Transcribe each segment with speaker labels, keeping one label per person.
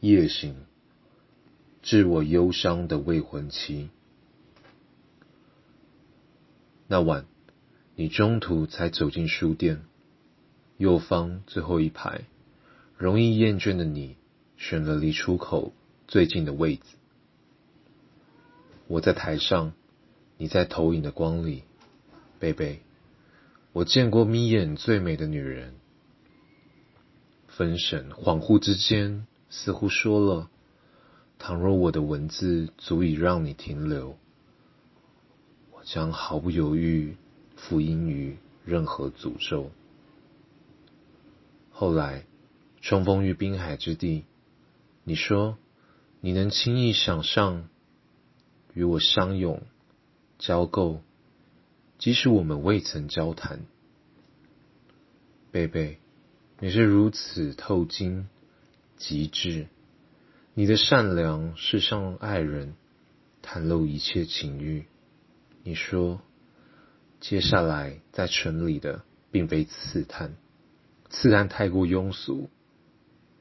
Speaker 1: 夜行，致我忧伤的未婚妻。那晚，你中途才走进书店，右方最后一排，容易厌倦的你，选了离出口最近的位子。我在台上，你在投影的光里，贝贝，我见过眯眼最美的女人。分神恍惚之间，似乎说了：倘若我的文字足以让你停留。我将毫不犹豫付因于任何诅咒。后来重逢于滨海之地，你说你能轻易想象与我相拥交媾，即使我们未曾交谈。贝贝，你是如此透晶极致，你的善良是向爱人袒露一切情欲。你说，接下来在城里的并非刺探，刺探太过庸俗。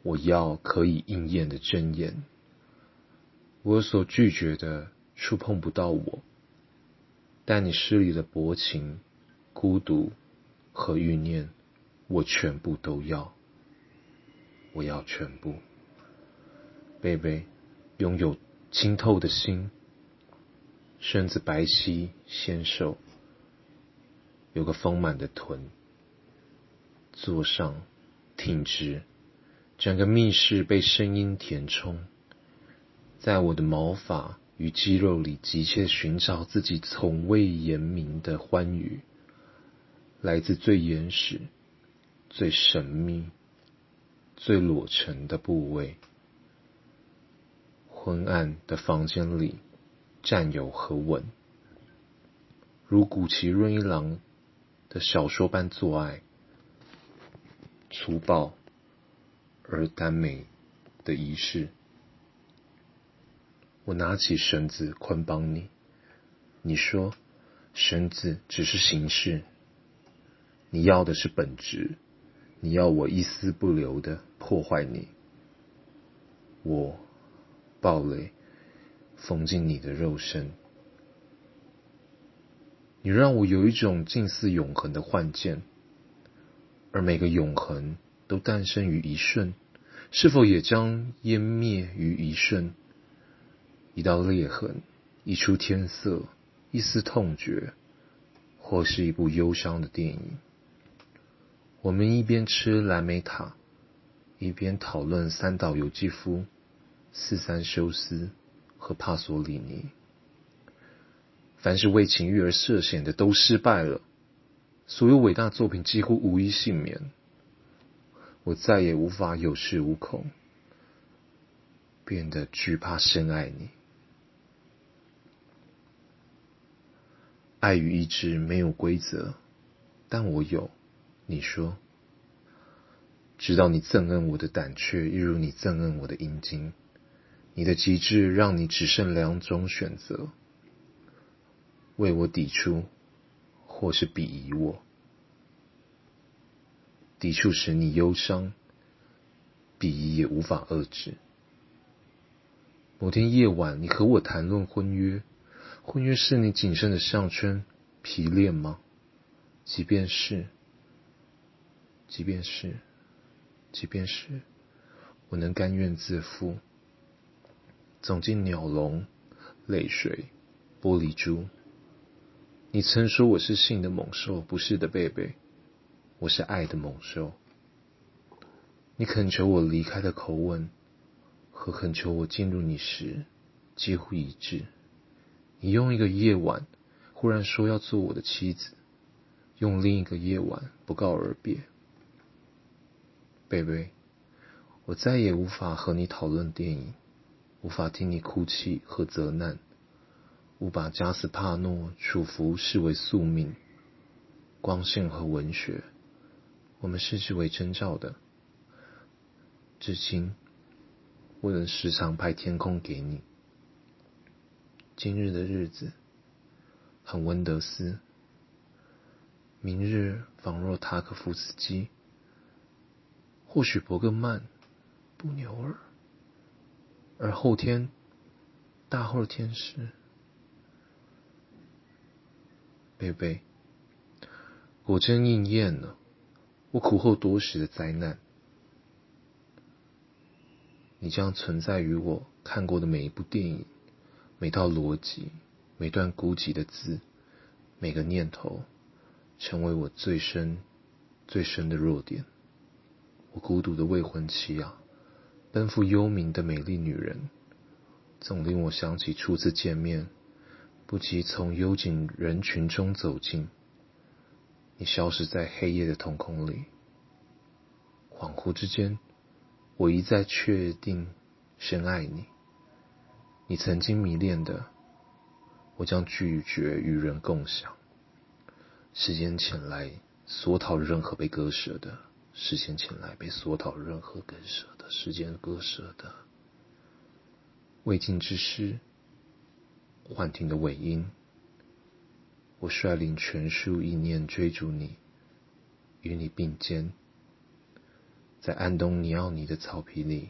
Speaker 1: 我要可以应验的真言。我所拒绝的触碰不到我，但你诗里的薄情、孤独和欲念，我全部都要。我要全部，贝贝，拥有清透的心。身子白皙纤瘦，有个丰满的臀，坐上挺直，整个密室被声音填充，在我的毛发与肌肉里急切寻找自己从未言明的欢愉，来自最原始、最神秘、最裸陈的部位。昏暗的房间里。占有和吻，如古奇润一郎的小说般做爱，粗暴而耽美的仪式。我拿起绳子捆绑你，你说绳子只是形式，你要的是本质，你要我一丝不留的破坏你。我暴雷。缝进你的肉身，你让我有一种近似永恒的幻见，而每个永恒都诞生于一瞬，是否也将湮灭于一瞬？一道裂痕，一出天色，一丝痛觉，或是一部忧伤的电影。我们一边吃蓝莓塔，一边讨论三岛由纪夫、四三修斯。和帕索里尼，凡是为情欲而涉险的都失败了。所有伟大作品几乎无一幸免。我再也无法有恃无恐，变得惧怕深爱你。爱与意志没有规则，但我有。你说，知道你憎恨我的胆怯，一如你憎恨我的阴茎。你的极致让你只剩两种选择：为我抵触，或是鄙夷我。抵触使你忧伤，鄙夷也无法遏制。某天夜晚，你和我谈论婚约，婚约是你仅剩的项圈、皮链吗？即便是，即便是，即便是，我能甘愿自负。走进鸟笼，泪水，玻璃珠。你曾说我是性的猛兽，不是的，贝贝，我是爱的猛兽。你恳求我离开的口吻，和恳求我进入你时几乎一致。你用一个夜晚忽然说要做我的妻子，用另一个夜晚不告而别。贝贝，我再也无法和你讨论电影。无法听你哭泣和责难，误把加斯帕诺楚服视为宿命。光线和文学，我们视之为征兆的。至今，我能时常拍天空给你。今日的日子很温德斯，明日仿若塔可夫斯基，或许伯格曼、布纽尔。而后天，大后天是贝贝，果真应验了我苦候多时的灾难。你将存在于我看过的每一部电影、每套逻辑、每段孤寂的字、每个念头，成为我最深、最深的弱点。我孤独的未婚妻啊，奔赴幽冥的美丽女人，总令我想起初次见面，不及从幽静人群中走近，你消失在黑夜的瞳孔里。恍惚之间。我一再确定深爱你，你曾经迷恋的，我将拒绝与人共享。时间前来索讨任何被割舍的，时间前来被索讨任何割舍的，时间割舍的未尽之事，幻听的尾音。我率领全数意念追逐你，与你并肩。在安东尼奥尼的草皮里，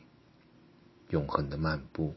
Speaker 1: 永恒的漫步。